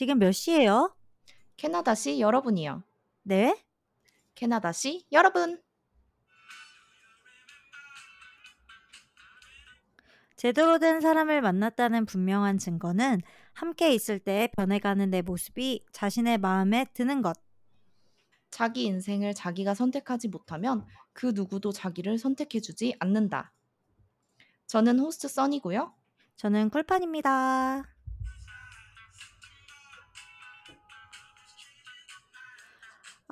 지금 몇 시예요? 캐나다 시 여러분이요. 네? 캐나다 시 여러분. 제대로 된 사람을 만났다는 분명한 증거는 함께 있을 때 변해가는 내 모습이 자신의 마음에 드는 것. 자기 인생을 자기가 선택하지 못하면 그 누구도 자기를 선택해주지 않는다. 저는 호스트 써니고요. 저는 쿨판입니다.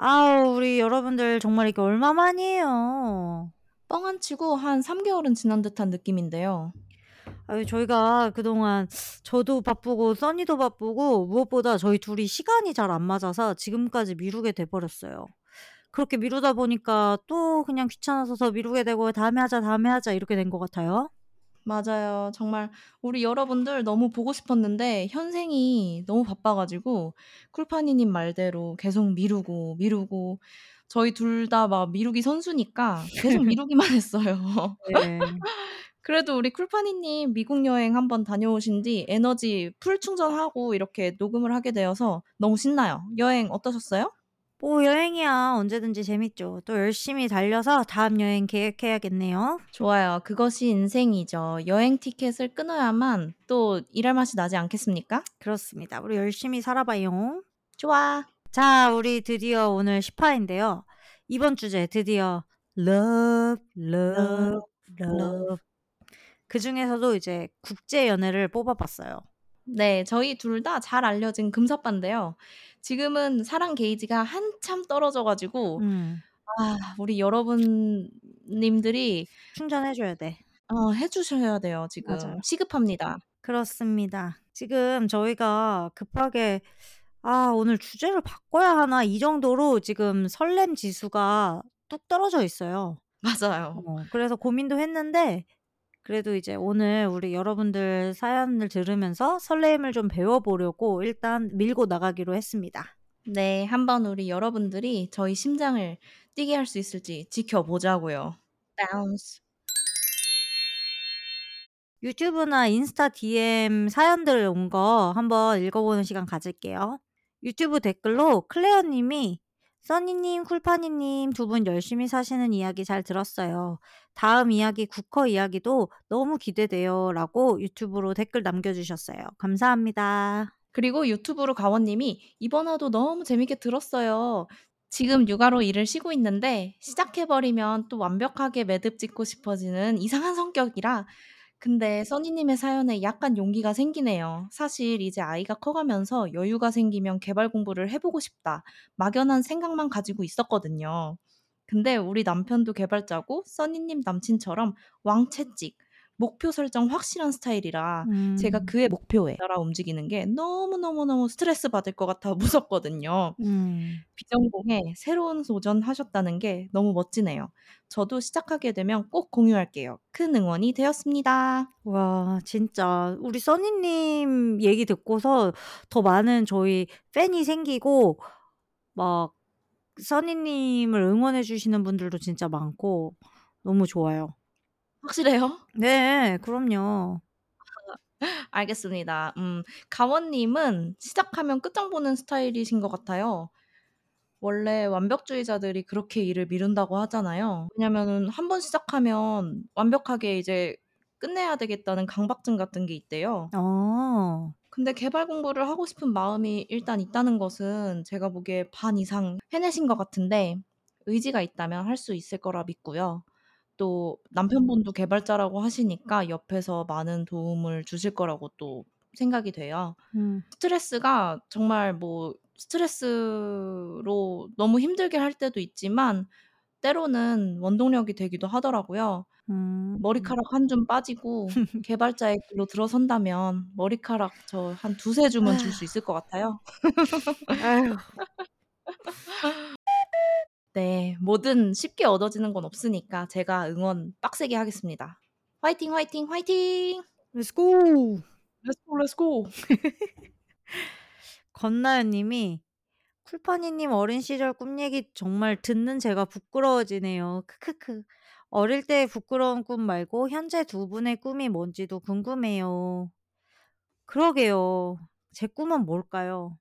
아우, 우리 여러분들 정말 이게 얼마만이에요. 뻥 안 치고 한 3개월은 지난 듯한 느낌인데요. 아유, 저희가 그동안 저도 바쁘고 써니도 바쁘고 무엇보다 저희 둘이 시간이 잘 안 맞아서 지금까지 미루게 돼 버렸어요. 그렇게 미루다 보니까 또 그냥 귀찮아서 더 미루게 되고 다음에 하자, 다음에 하자 이렇게 된 것 같아요. 맞아요. 정말 우리 여러분들 너무 보고 싶었는데 현생이 너무 바빠 가지고 쿨파니 님 말대로 계속 미루고 미루고 저희 둘 다 막 미루기 선수니까 계속 미루기만 했어요. 네. 그래도 우리 쿨파니 님 미국 여행 한번 다녀오신 뒤 에너지 풀 충전하고 이렇게 녹음을 하게 되어서 너무 신나요. 여행 어떠셨어요? 뭐 여행이야 언제든지 재밌죠. 또 열심히 달려서 다음 여행 계획해야겠네요. 좋아요. 그것이 인생이죠. 여행 티켓을 끊어야만 또 일할 맛이 나지 않겠습니까? 그렇습니다. 우리 열심히 살아봐요. 좋아. 자, 우리 드디어 오늘 10화인데요. 이번 주제 드디어 love, love, love. 그 중에서도 이제 국제 연애를 뽑아봤어요. 네, 저희 둘 다 잘 알려진 금사빠인데요. 지금은 사랑 게이지가 한참 떨어져 가지고 음, 아, 우리 여러분님들이 충전해 줘야 돼. 어, 해 주셔야 돼요. 지금 맞아요. 시급합니다. 그렇습니다. 지금 저희가 급하게 아, 오늘 주제를 바꿔야 하나 이 정도로 지금 설렘 지수가 뚝 떨어져 있어요. 맞아요. 어, 그래서 고민도 했는데 그래도 이제 오늘 우리 여러분들 사연을 들으면서 설렘을 좀 배워보려고 일단 밀고 나가기로 했습니다. 네, 한번 우리 여러분들이 저희 심장을 뛰게 할 수 있을지 지켜보자고요. Bounce. 유튜브나 인스타 DM 사연들 온 거 한번 읽어보는 시간 가질게요. 유튜브 댓글로 클레어님이 써니님, 쿨파니님 두 분 열심히 사시는 이야기 잘 들었어요. 다음 이야기 국커 이야기도 너무 기대돼요. 라고 유튜브로 댓글 남겨주셨어요. 감사합니다. 그리고 유튜브로 가원님이 이번 화도 너무 재밌게 들었어요. 지금 육아로 일을 쉬고 있는데 시작해버리면 또 완벽하게 매듭 짓고 싶어지는 이상한 성격이라 근데 써니님의 사연에 약간 용기가 생기네요. 사실 이제 아이가 커가면서 여유가 생기면 개발 공부를 해보고 싶다. 막연한 생각만 가지고 있었거든요. 근데 우리 남편도 개발자고 써니님 남친처럼 왕채찍, 목표 설정 확실한 스타일이라 제가 음, 그의 목표에 따라 움직이는 게 너무너무너무 스트레스 받을 것 같아 무섭거든요. 음. 비전공에 새로운 도전 하셨다는 게 너무 멋지네요. 저도 시작하게 되면 꼭 공유할게요. 큰 응원이 되었습니다. 와, 진짜 우리 써니님 얘기 듣고서 더 많은 저희 팬이 생기고 막 써니님을 응원해 주시는 분들도 진짜 많고 너무 좋아요. 확실해요? 네, 그럼요. 알겠습니다. 음, 가원 님은 시작하면 끝장 보는 스타일이신 것 같아요. 원래 완벽주의자들이 그렇게 일을 미룬다고 하잖아요. 왜냐면은 한번 시작하면 완벽하게 이제 끝내야 되겠다는 강박증 같은 게 있대요. 어. 근데 개발 공부를 하고 싶은 마음이 일단 있다는 것은 제가 보기에 반 이상 해내신 것 같은데 의지가 있다면 할 수 있을 거라 믿고요. 또 남편분도 개발자라고 하시니까 옆에서 많은 도움을 주실 거라고 또 생각이 돼요. 음. 스트레스가 정말 뭐 스트레스로 너무 힘들게 할 때도 있지만 때로는 원동력이 되기도 하더라고요. 음. 머리카락 한 줌 빠지고 개발자의 길로 들어선다면 머리카락 저 한 두세 줌은 줄 수 있을 것 같아요. 아휴. 네. 뭐든 쉽게 얻어지는 건 없으니까 제가 응원 빡세게 하겠습니다. 화이팅, 화이팅, 화이팅! Let's go. let's go, let's go! 건나연 님이 쿨파니님 어린 시절 꿈 얘기 정말 듣는 제가 부끄러워지네요. 크크크. 어릴 때 부끄러운 꿈 말고 현재 두 분의 꿈이 뭔지도 궁금해요. 그러게요. 제 꿈은 뭘까요?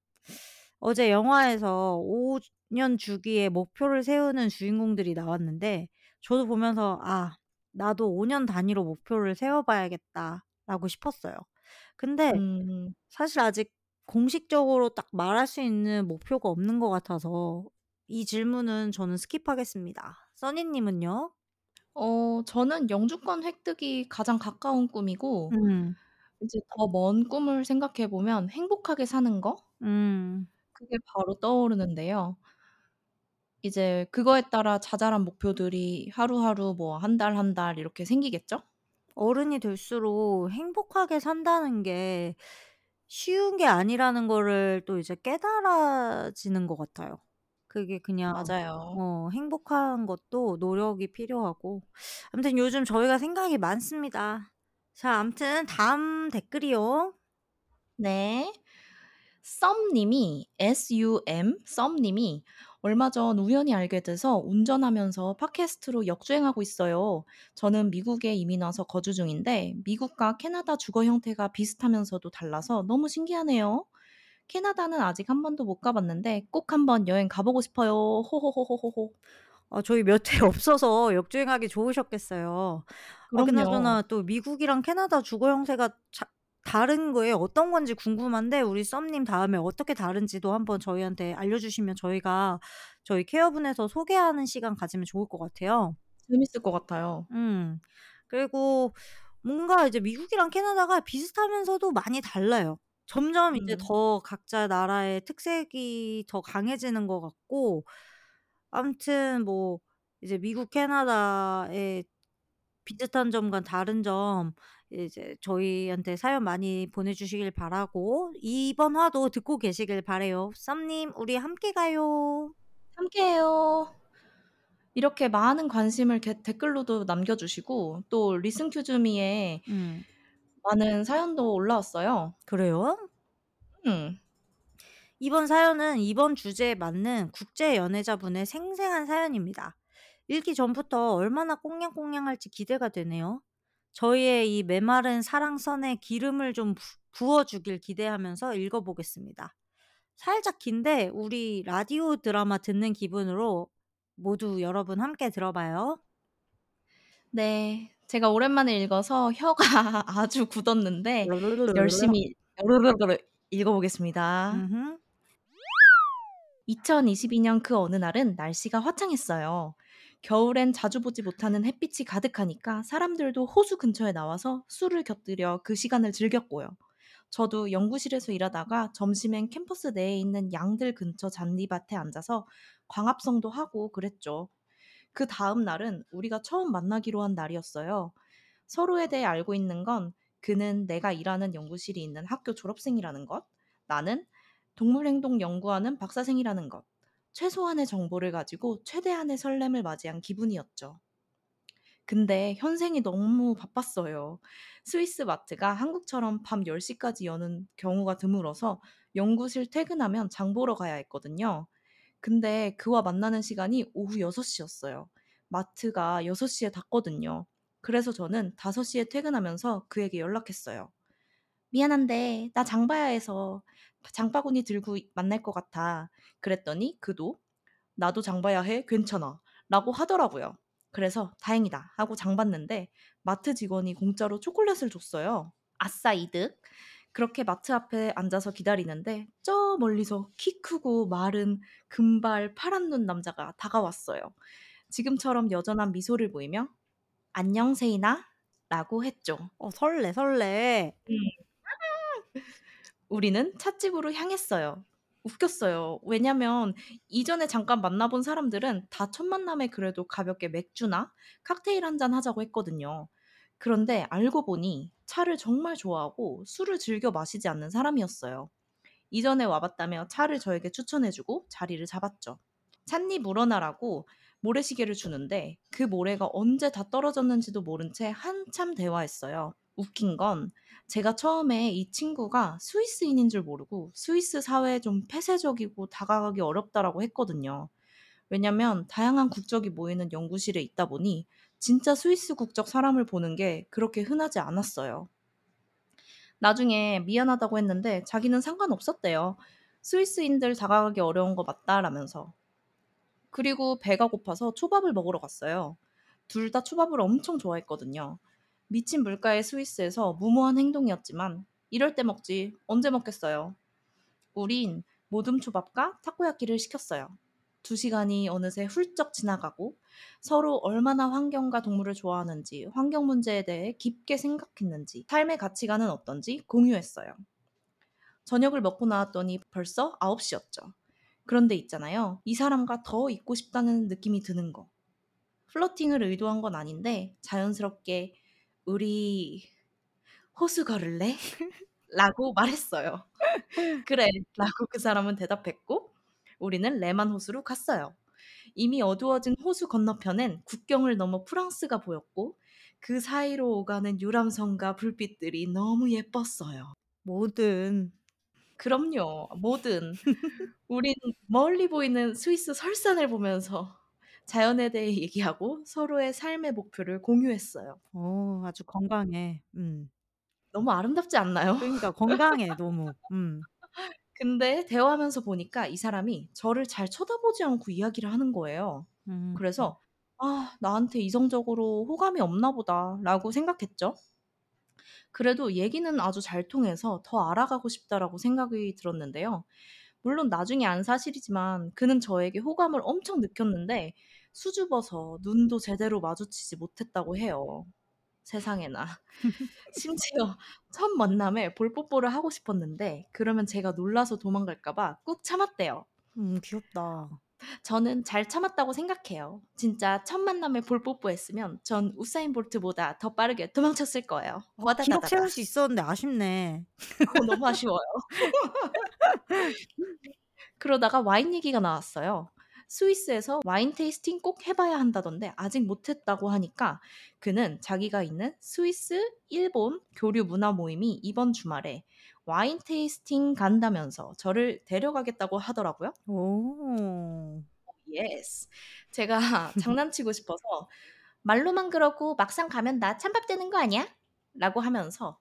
어제 영화에서 5 년 주기의 목표를 세우는 주인공들이 나왔는데 저도 보면서 '아 나도 5 년 단위로 목표를 세워 봐야겠다.'라고 싶었어요. 근데 음. 사실 아직 공식적으로 딱 말할 수 있는 목표가 없는 것 같아서 이 질문은 저는 스킵하겠습니다. 써니 님은요? 어 저는 영주권 획득이 가장 가까운 꿈이고 음. 이제 더 먼 꿈을 생각해 보면 행복하게 사는 거? 음. 그게 바로 떠오르는데요. 이제 그거에 따라 자잘한 목표들이 하루하루 뭐한 달, 한달 이렇게 생기겠죠? 어른이 될수록 행복하게 산다는 게 쉬운 게 아니라는 거를 또 이제 깨달아지는 것 같아요. 그게 그냥 맞아요. 어 행복한 것도 노력이 필요하고 아무튼 요즘 저희가 생각이 많습니다. 자 아무튼 다음 댓글이요. 네. 썸 님이 SUM 썸 님이 얼마 전 우연히 알게 돼서 운전하면서 팟캐스트로 역주행하고 있어요. 저는 미국에 이민 와서 거주 중인데 미국과 캐나다 주거 형태가 비슷하면서도 달라서 너무 신기하네요. 캐나다는 아직 한 번도 못 가봤는데 꼭 한번 여행 가보고 싶어요. 호호호호호호. 어 저희 몇회 없어서 역주행하기 좋으셨겠어요. 아 그럼요. 그나저나 또 미국이랑 캐나다 주거 형태가 자 다른 거예요. 어떤 건지 궁금한데 우리 썸님 다음에 어떻게 다른지도 한번 저희한테 알려주시면 저희가 저희 케어분에서 소개하는 시간 가지면 좋을 것 같아요. 재밌을 것 같아요. 음. 그리고 뭔가 이제 미국이랑 캐나다가 비슷하면서도 많이 달라요. 점점 이제 음. 더 각자 나라의 특색이 더 강해지는 것 같고 아무튼 뭐 이제 미국, 캐나다의 비슷한 점과 다른 점 이제 저희한테 사연 많이 보내주시길 바라고 이번 화도 듣고 계시길 바라요. 썸님 우리 함께 가요. 함께해요. 이렇게 많은 관심을 게 댓글로도 남겨주시고 또 리슨 큐즈미에 음. 많은 사연도 올라왔어요. 그래요? 음. 이번 사연은 이번 주제에 맞는 국제 연애자분의 생생한 사연입니다. 읽기 전부터 얼마나 꽁냥꽁냥할지 기대가 되네요. 저희의 이 메마른 사랑선에 기름을 좀 부- 부어주길 기대하면서 읽어보겠습니다. 살짝 긴데 우리 라디오 드라마 듣는 기분으로 모두 여러분 함께 들어봐요. 네. 제가 오랜만에 읽어서 혀가 아주 굳었는데. 열심히 읽어보겠습니다. 음흠. 2022년 그 어느 날은 날씨가 화창했어요. 겨울엔 자주 보지 못하는 햇빛이 가득하니까 사람들도 호수 근처에 나와서 술을 곁들여 그 시간을 즐겼고요. 저도 연구실에서 일하다가 점심엔 캠퍼스 내에 있는 양들 근처 잔디밭에 앉아서 광합성도 하고 그랬죠. 그 다음 날은 우리가 처음 만나기로 한 날이었어요. 서로에 대해 알고 있는 건 그는 내가 일하는 연구실이 있는 학교 졸업생이라는 것, 나는 동물행동 연구하는 박사생이라는 것. 최소한의 정보를 가지고 최대한의 설렘을 맞이한 기분이었죠. 근데 현생이 너무 바빴어요. 스위스 마트가 한국처럼 밤 10시까지 여는 경우가 드물어서 연구실 퇴근하면 장 보러 가야 했거든요. 근데 그와 만나는 시간이 오후 6시였어요. 마트가 6시에 닫거든요. 그래서 저는 5시에 퇴근하면서 그에게 연락했어요. 미안한데, 나 장 봐야 해서 장바구니 들고 만날 것 같아. 그랬더니 그도 나도 장 봐야 해. 괜찮아. 라고 하더라고요. 그래서 다행이다 하고 장 봤는데 마트 직원이 공짜로 초콜릿을 줬어요. 아싸 이득. 그렇게 마트 앞에 앉아서 기다리는데 저 멀리서 키 크고 마른 금발 파란 눈 남자가 다가왔어요. 지금처럼 여전한 미소를 보이며 안녕 세이나 라고 했죠. 어 설레, 설레. 우리는 찻집으로 향했어요. 웃겼어요. 왜냐면 이전에 잠깐 만나본 사람들은 다 첫 만남에 그래도 가볍게 맥주나 칵테일 한 잔 하자고 했거든요. 그런데 알고 보니 차를 정말 좋아하고 술을 즐겨 마시지 않는 사람이었어요. 이전에 와봤다며 차를 저에게 추천해주고 자리를 잡았죠. 찻잎 우러나라고 모래시계를 주는데 그 모래가 언제 다 떨어졌는지도 모른 채 한참 대화했어요. 웃긴 건 제가 처음에 이 친구가 스위스인인 줄 모르고 스위스 사회에 좀 폐쇄적이고 다가가기 어렵다라고 했거든요. 왜냐면 다양한 국적이 모이는 연구실에 있다 보니 진짜 스위스 국적 사람을 보는 게 그렇게 흔하지 않았어요. 나중에 미안하다고 했는데 자기는 상관없었대요. 스위스인들 다가가기 어려운 거 맞다라면서. 그리고 배가 고파서 초밥을 먹으러 갔어요. 둘 다 초밥을 엄청 좋아했거든요. 미친 물가의 스위스에서 무모한 행동이었지만 이럴 때 먹지 언제 먹겠어요. 우린 모둠 초밥과 타코야끼를 시켰어요. 두 시간이 어느새 훌쩍 지나가고 서로 얼마나 환경과 동물을 좋아하는지, 환경 문제에 대해 깊게 생각했는지, 삶의 가치관은 어떤지 공유했어요. 저녁을 먹고 나왔더니 벌써 9시였죠. 그런데 있잖아요. 이 사람과 더 있고 싶다는 느낌이 드는 거. 플러팅을 의도한 건 아닌데 자연스럽게 우리 호수 걸을래? 라고 말했어요. 그래 라고 그 사람은 대답했고 우리는 레만 호수로 갔어요. 이미 어두워진 호수 건너편엔 국경을 넘어 프랑스가 보였고 그 사이로 오가는 유람선과 불빛들이 너무 예뻤어요. 뭐든. 그럼요. 뭐든. 우린 멀리 보이는 스위스 설산을 보면서 자연에 대해 얘기하고 서로의 삶의 목표를 공유했어요. 어 아주 건강해. 음. 너무 아름답지 않나요? 그러니까 건강해 너무. 음. 근데 대화하면서 보니까 이 사람이 저를 잘 쳐다보지 않고 이야기를 하는 거예요. 음. 그래서 '아 나한테 이성적으로 호감이 없나 보다.'라고 생각했죠. 그래도 얘기는 아주 잘 통해서 '더 알아가고 싶다.'라고 생각이 들었는데요. 물론 나중에 안 사실이지만 그는 저에게 호감을 엄청 느꼈는데 수줍어서 눈도 제대로 마주치지 못했다고 해요. 세상에나. 심지어 첫 만남에 볼뽀뽀를 하고 싶었는데 그러면 제가 놀라서 도망갈까 봐 꾹 참았대요. 음 귀엽다. 저는 잘 참았다고 생각해요. 진짜 첫 만남에 볼뽀뽀했으면 전 우사인 볼트보다 더 빠르게 도망쳤을 거예요. 어 기록 와다다다다. 세울 수 있었는데 아쉽네. 어 너무 아쉬워요. 그러다가 와인 얘기가 나왔어요. 스위스에서 와인 테이스팅 꼭 해 봐야 한다던데 아직 못 했다고 하니까 그는 자기가 있는 스위스, 일본 교류 문화 모임이 이번 주말에 와인 tasting 간다면서 저를 데려가겠다고 하더라고요. 오. Yes. 제가 장난치고 싶어서 "말로만 그러고 막상 가면 나 찬밥 되는 거 아니야?" 라고 하면서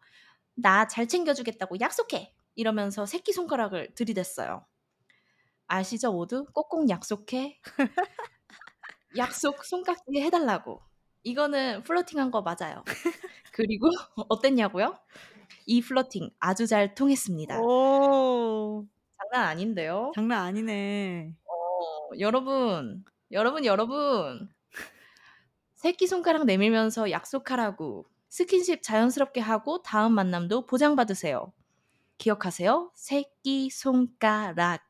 "나 잘 챙겨 주겠다고 약속해." 이러면서 새끼손가락을 들이댔어요. 아시죠 모두? 꼭꼭 약속해. 약속 손깍지 해 달라고. 이거는 플러팅한 거 맞아요. 그리고 어땠냐고요? 이 플러팅 아주 잘 통했습니다. 오. 장난 아닌데요. 장난 아니네. 어 여러분, 여러분, 여러분. 새끼 손가락 내밀면서 약속하라고. 스킨십 자연스럽게 하고 다음 만남도 보장받으세요. 기억하세요. 새끼 손가락.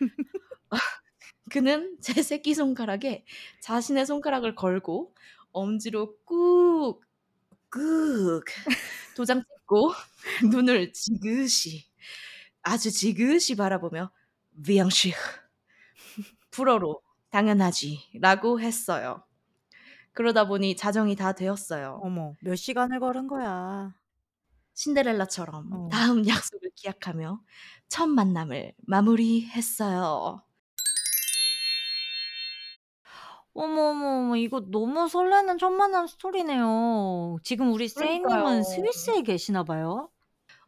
그는 제 새끼손가락에 자신의 손가락을 걸고 엄지로 꾹, 꾹 도장 찍고 눈을 지그시 아주 지그시 바라보며 "비앙식." 불어로 "당연하지."라고 했어요. 그러다 보니 자정이 다 되었어요. 어머 몇 시간을 걸은 거야. 신데렐라처럼 어. 다음 약속을 기약하며 첫 만남을 마무리했어요. 어머, 어머, 어머 이거 너무 설레는 첫 만남 스토리네요. 지금 우리 세이님은. 스위스에 계시나 봐요?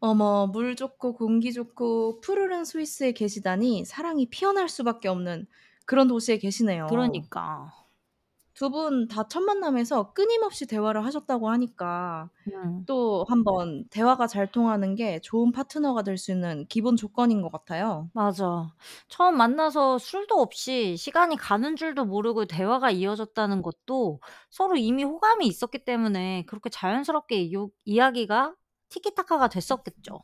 어머 물 좋고 공기 좋고 푸르른 스위스에 계시다니 사랑이 피어날 수밖에 없는 그런 도시에 계시네요. 그러니까. 두 분 다 첫 만남에서 끊임없이 대화를 하셨다고 하니까 음. 또 한번 대화가 잘 통하는 게 좋은 파트너가 될 수 있는 기본 조건인 것 같아요. 맞아. 처음 만나서 술도 없이 시간이 가는 줄도 모르고 대화가 이어졌다는 것도 서로 이미 호감이 있었기 때문에 그렇게 자연스럽게 요 이야기가 티키타카가 됐었겠죠.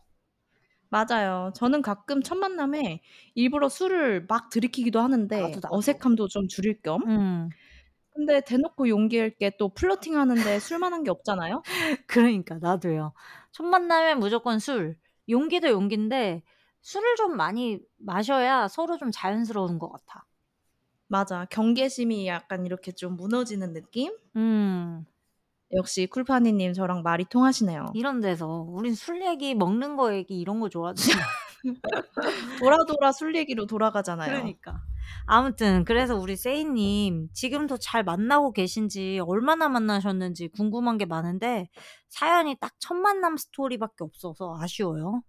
맞아요. 저는 가끔 첫 만남에 일부러 술을 막 들이키기도 하는데 나도, 나도. 어색함도 좀 줄일 겸. 음. 근데 대놓고 용기일 게또 플러팅 하는데 술만 한 게 없잖아요. 그러니까 나도요. 첫 만남에 무조건 술. 용기도 용기인데 술을 좀 많이 마셔야 서로 좀 자연스러운 것 같아. 맞아. 경계심이 약간 이렇게 좀 무너지는 느낌? 음. 역시 쿨파니 님 저랑 말이 통하시네요. 이런 데서 우린 술 얘기, 먹는 거 얘기 이런 거 좋아하지. 돌아 돌아 술 얘기로 돌아가잖아요. 그러니까. 아무튼 그래서 우리 세이님 지금도 잘 만나고 계신지 얼마나 만나셨는지 궁금한 게 많은데 사연이 딱 첫 만남 스토리밖에 없어서 아쉬워요.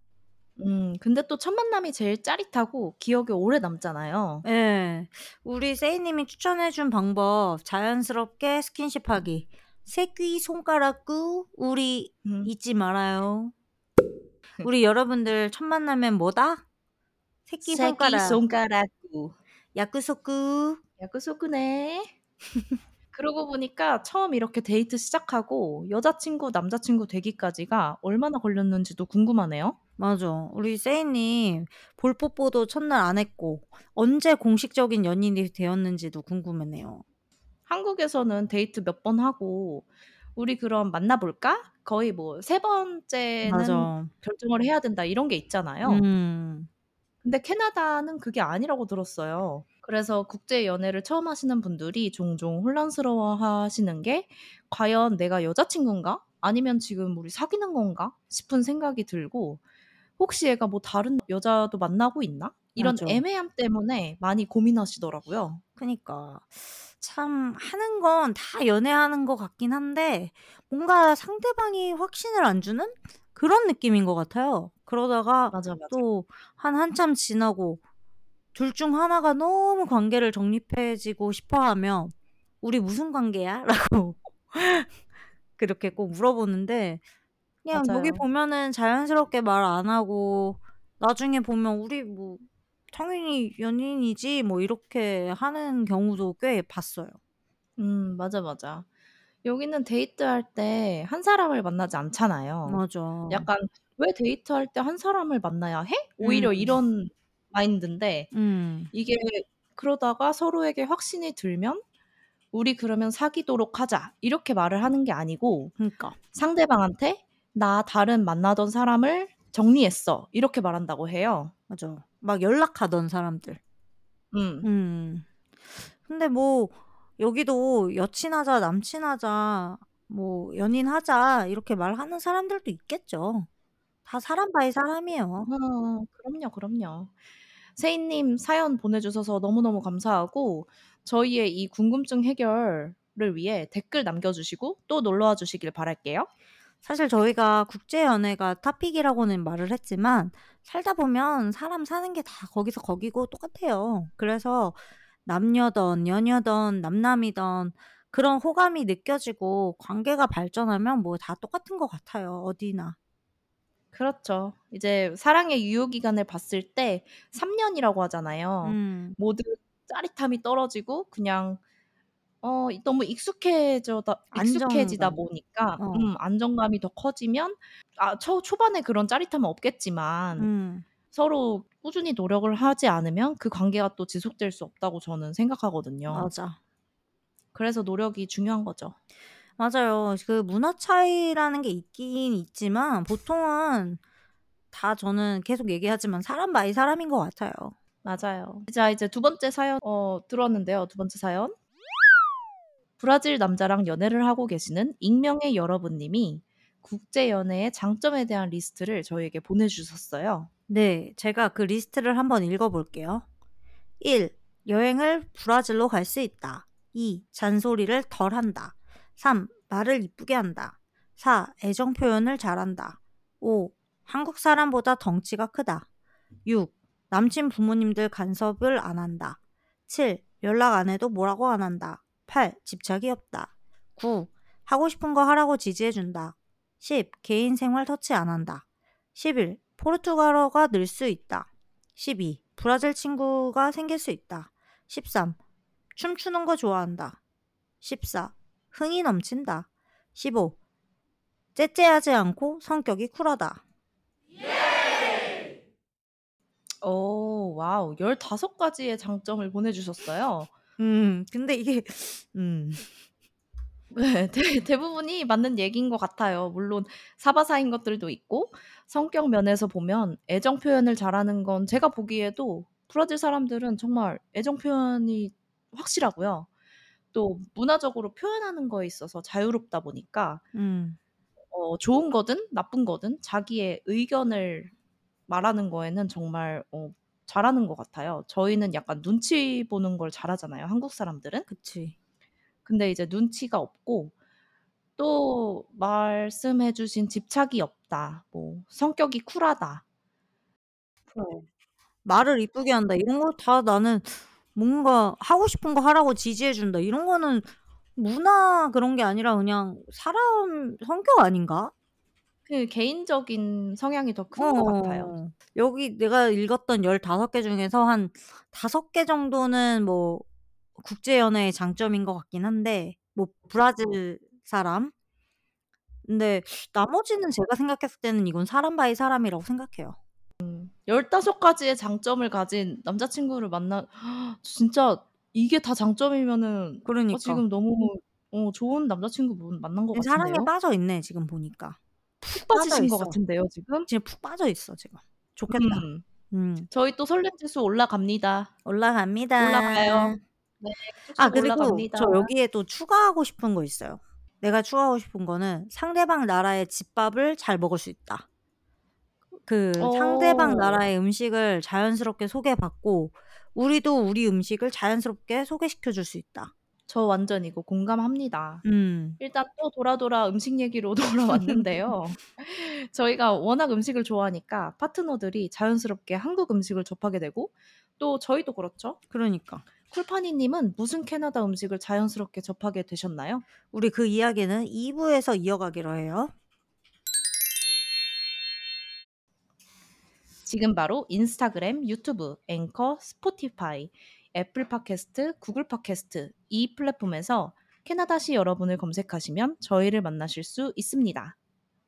음 근데 또 첫 만남이 제일 짜릿하고 기억에 오래 남잖아요. 예. 우리 세이님이 추천해 준 방법 자연스럽게 스킨십하기. 새끼 손가락 구 우리 음. 잊지 말아요. 우리 여러분들 첫 만나면 뭐다? 새끼 손가락. 새끼 손가락 구. 야쿠소쿠. 야구소구네. 그러고 보니까 처음 이렇게 데이트 시작하고 여자친구, 남자친구 되기까지가 얼마나 걸렸는지도 궁금하네요. 맞아. 우리 세이님 볼뽀뽀도 첫날 안 했고 언제 공식적인 연인이 되었는지도 궁금하네요. 한국에서는 데이트 몇 번 하고 우리 그럼 만나볼까? 거의 뭐 세 번째는 맞아. 결정을 해야 된다 이런 게 있잖아요. 음. 근데 캐나다는 그게 아니라고 들었어요. 그래서 국제 연애를 처음 하시는 분들이 종종 혼란스러워 하시는 게 과연 내가 여자친구인가? 아니면 지금 우리 사귀는 건가? 싶은 생각이 들고 혹시 얘가 뭐 다른 여자도 만나고 있나? 이런 맞아. 애매함 때문에 많이 고민하시더라고요. 그니까 참 하는 건 다 연애하는 것 같긴 한데 뭔가 상대방이 확신을 안 주는 그런 느낌인 것 같아요. 그러다가 맞아, 맞아. 또 한 한참 지나고 둘 중 하나가 너무 관계를 정립해지고 싶어 하면 우리 무슨 관계야? 라고 그렇게 꼭 물어보는데 그냥 여기 맞아요. 보면은 자연스럽게 말 안 하고 나중에 보면 우리 뭐 당연히 연인이지 뭐 이렇게 하는 경우도 꽤 봤어요. 음, 맞아, 맞아. 여기는 데이트할 때 한 사람을 만나지 않잖아요. 맞아. 약간 왜 데이트할 때한 사람을 만나야 해? 오히려 음. 이런 마인드인데 음. 이게 그러다가 서로에게 확신이 들면 우리 그러면 사귀도록 하자. 이렇게 말을 하는 게 아니고 그니까. 상대방한테 나 다른 만나던 사람을 정리했어. 이렇게 말한다고 해요. 맞아. 막 연락하던 사람들. 음. 음. 근데 뭐 여기도 여친하자, 남친하자, 뭐 연인하자 이렇게 말하는 사람들도 있겠죠. 다 사람 바이 사람이에요. 어, 그럼요, 그럼요. 세인님 사연 보내주셔서 너무너무 감사하고 저희의 이 궁금증 해결을 위해 댓글 남겨주시고 또 놀러와 주시길 바랄게요. 사실 저희가 국제 연애가 토픽이라고는 말을 했지만 살다 보면 사람 사는 게 다 거기서 거기고 똑같아요. 그래서 남녀던 여녀던 남남이던 그런 호감이 느껴지고 관계가 발전하면 뭐 다 똑같은 것 같아요. 어디나. 그렇죠. 이제 사랑의 유효 기간을 봤을 때 3년이라고 하잖아요. 음. 모든 짜릿함이 떨어지고 그냥 어 너무 익숙해져다 익숙해지다 안정감. 보니까 어. 음 안정감이 더 커지면 아 초 초반에 그런 짜릿함은 없겠지만 음. 서로 꾸준히 노력을 하지 않으면 그 관계가 또 지속될 수 없다고 저는 생각하거든요. 맞아. 그래서 노력이 중요한 거죠. 맞아요. 그 문화 차이라는 게 있긴 있지만 보통은 다 저는 계속 얘기하지만 사람 by 사람인 것 같아요. 맞아요. 자, 이제 두 번째 사연 어 들었는데요. 두 번째 사연. 브라질 남자랑 연애를 하고 계시는 익명의 여러분님이 국제 연애의 장점에 대한 리스트를 저희에게 보내주셨어요. 네, 제가 그 리스트를 한번 읽어볼게요. 1. 여행을 브라질로 갈 수 있다. 2. 잔소리를 덜 한다. 3. 말을 이쁘게 한다. 4. 애정 표현을 잘한다. 5. 한국 사람보다 덩치가 크다. 6. 남친 부모님들 간섭을 안 한다. 7. 연락 안 해도 뭐라고 안 한다. 8. 집착이 없다. 9. 하고 싶은 거 하라고 지지해준다. 10. 개인 생활 터치 안 한다. 11. 포르투갈어가 늘 수 있다. 12. 브라질 친구가 생길 수 있다. 13. 춤추는 거 좋아한다. 14. 흥이 넘친다. 15. 째째하지 않고 성격이 쿨하다. 오, wow. 15가지의 장점을 보내주셨어요. 음, 근데 이게, 음. 네, 대, 대부분이 맞는 얘기인 것 같아요. 물론 사바사인 것들도 있고 성격 면에서 보면 애정 표현을 잘하는 건 제가 보기에도 브라질 사람들은 정말 애정 표현이 확실하고요. 또 문화적으로 표현하는 거에 있어서 자유롭다 보니까 음. 어, 좋은 거든 나쁜 거든 자기의 의견을 말하는 거에는 정말 어, 잘하는 것 같아요. 저희는 약간 눈치 보는 걸 잘하잖아요, 한국 사람들은. 그치. 근데 이제 눈치가 없고 또 말씀해 주신 집착이 없다. 뭐 성격이 쿨하다. 그래. 말을 이쁘게 한다. 이런 거 다 나는 뭔가 하고 싶은 거 하라고 지지해 준다. 이런 거는 문화 그런 게 아니라 그냥 사람 성격 아닌가? 그 개인적인 성향이 더 큰 것 같아요. 어. 여기 내가 읽었던 15개 중에서 한 5개 정도는 뭐 국제 연애의 장점인 것 같긴 한데 뭐 브라질 사람. 근데 나머지는 제가 생각했을 때는 이건 사람 by 사람이라고 생각해요. 15 가지의 장점을 가진 남자친구를 만나 진짜 이게 다 장점이면은 어 그러니까. 지금 너무 어 좋은 남자친구 분 만난 것 사랑에 같은데요? 빠져 있네 지금 보니까. 푹 빠지신 것 있어. 같은데요, 지금? 지금 푹 빠져 있어 지금. 좋겠다. 음. 음. 저희 또 설렘 지수 올라갑니다. 올라갑니다. 올라가요. 네. 아 그리고 올라갑니다. 저 여기에 또 추가하고 싶은 거 있어요. 내가 추가하고 싶은 거는 상대방 나라의 집밥을 잘 먹을 수 있다. 그 상대방 어. 나라의 음식을 자연스럽게 소개받고 우리도 우리 음식을 자연스럽게 소개시켜 줄 수 있다. 저 완전 이거 공감합니다. 음. 일단 또 돌아 돌아 음식 얘기로 돌아왔는데요. 저희가 워낙 음식을 좋아하니까 파트너들이 자연스럽게 한국 음식을 접하게 되고 또 저희도 그렇죠. 그러니까. 쿨파니 님은 무슨 캐나다 음식을 자연스럽게 접하게 되셨나요? 우리 그 이야기는 2부에서 이어가기로 해요. 지금 바로 인스타그램, 유튜브, 앵커, 스포티파이, 애플 팟캐스트, 구글 팟캐스트 이 플랫폼에서 캐나다시 여러분을 검색하시면 저희를 만나실 수 있습니다.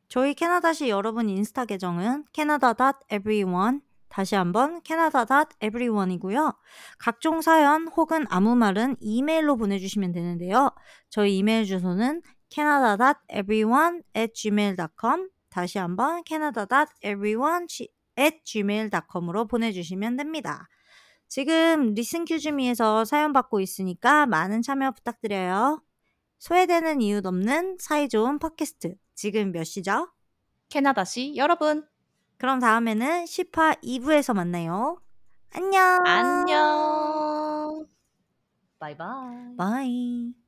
저희 캐나다시 여러분 인스타 계정은 canada.everyone 다시 한번 canada.everyone이고요. 각종 사연 혹은 아무 말은 이메일로 보내주시면 되는데요. 저희 이메일 주소는 canada.everyone@gmail.com 다시 한번 canada.everyone@gmail.com으로 보내주시면 됩니다. 지금 리슨 큐즈미에서 사연 받고 있으니까 많은 참여 부탁드려요. 소외되는 이유 없는 사이좋은 팟캐스트. 지금 몇 시죠? 캐나다 시 여러분 그럼 다음에는 10화 2부에서 만나요. 안녕. 안녕. Bye bye. Bye.